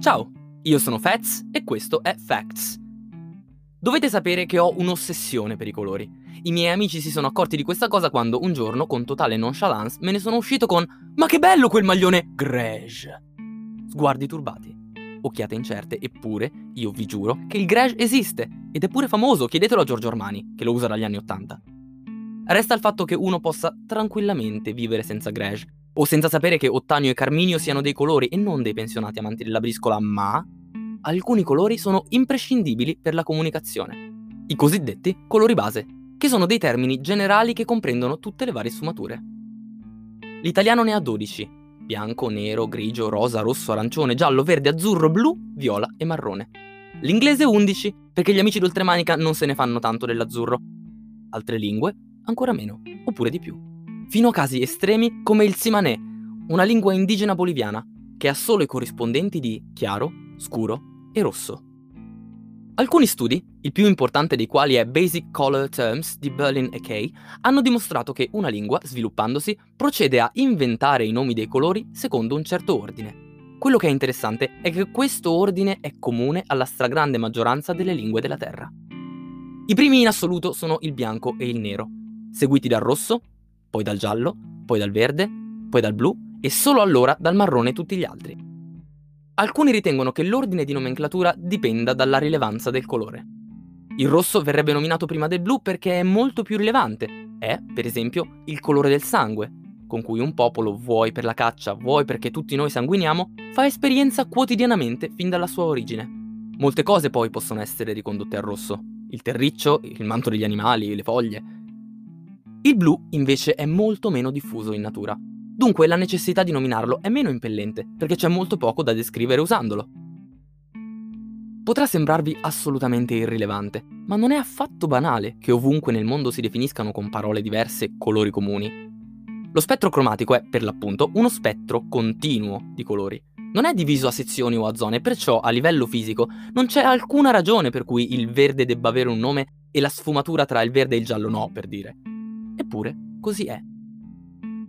Ciao, io sono Fats e questo è Facts. Dovete sapere che ho un'ossessione per i colori. I miei amici si sono accorti di questa cosa quando un giorno, con totale nonchalance, me ne sono uscito con Ma che bello quel maglione grege! Sguardi turbati, occhiate incerte, eppure, io vi giuro, che il grege esiste ed è pure famoso, chiedetelo a Giorgio Armani, che lo usa dagli anni Ottanta. Resta il fatto che uno possa tranquillamente vivere senza grege, o senza sapere che Ottanio e Carminio siano dei colori e non dei pensionati amanti della briscola, ma alcuni colori sono imprescindibili per la comunicazione. I cosiddetti colori base, che sono dei termini generali che comprendono tutte le varie sfumature. L'italiano ne ha 12. Bianco, nero, grigio, rosa, rosso, arancione, giallo, verde, azzurro, blu, viola e marrone. L'inglese 11, perché gli amici d'oltremanica non se ne fanno tanto dell'azzurro. Altre lingue, ancora meno, oppure di più fino a casi estremi come il Simanè, una lingua indigena boliviana che ha solo i corrispondenti di chiaro, scuro e rosso. Alcuni studi, il più importante dei quali è Basic Color Terms di Berlin e Kay, hanno dimostrato che una lingua, sviluppandosi, procede a inventare i nomi dei colori secondo un certo ordine. Quello che è interessante è che questo ordine è comune alla stragrande maggioranza delle lingue della Terra. I primi in assoluto sono il bianco e il nero, seguiti dal rosso, poi dal giallo, poi dal verde, poi dal blu e solo allora dal marrone tutti gli altri. Alcuni ritengono che l'ordine di nomenclatura dipenda dalla rilevanza del colore. Il rosso verrebbe nominato prima del blu perché è molto più rilevante. È, per esempio, il colore del sangue, con cui un popolo, vuoi per la caccia, vuoi perché tutti noi sanguiniamo, fa esperienza quotidianamente fin dalla sua origine. Molte cose poi possono essere ricondotte al rosso. Il terriccio, il manto degli animali, le foglie, il blu invece è molto meno diffuso in natura. Dunque la necessità di nominarlo è meno impellente, perché c'è molto poco da descrivere usandolo. Potrà sembrarvi assolutamente irrilevante, ma non è affatto banale che ovunque nel mondo si definiscano con parole diverse colori comuni. Lo spettro cromatico è, per l'appunto, uno spettro continuo di colori. Non è diviso a sezioni o a zone, perciò a livello fisico non c'è alcuna ragione per cui il verde debba avere un nome e la sfumatura tra il verde e il giallo no, per dire. Eppure, così è.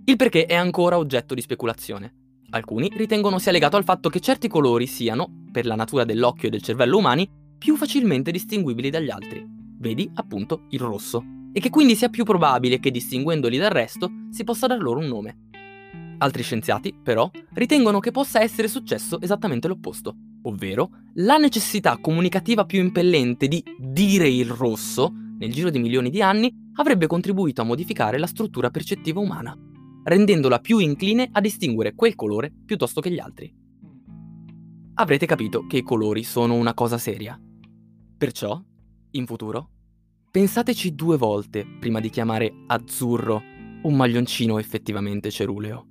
Il perché è ancora oggetto di speculazione. Alcuni ritengono sia legato al fatto che certi colori siano, per la natura dell'occhio e del cervello umani, più facilmente distinguibili dagli altri. Vedi, appunto, il rosso. E che quindi sia più probabile che distinguendoli dal resto si possa dar loro un nome. Altri scienziati, però, ritengono che possa essere successo esattamente l'opposto, ovvero la necessità comunicativa più impellente di dire il rosso, nel giro di milioni di anni, avrebbe contribuito a modificare la struttura percettiva umana, rendendola più incline a distinguere quel colore piuttosto che gli altri. Avrete capito che i colori sono una cosa seria. Perciò, in futuro, pensateci due volte prima di chiamare azzurro un maglioncino effettivamente ceruleo.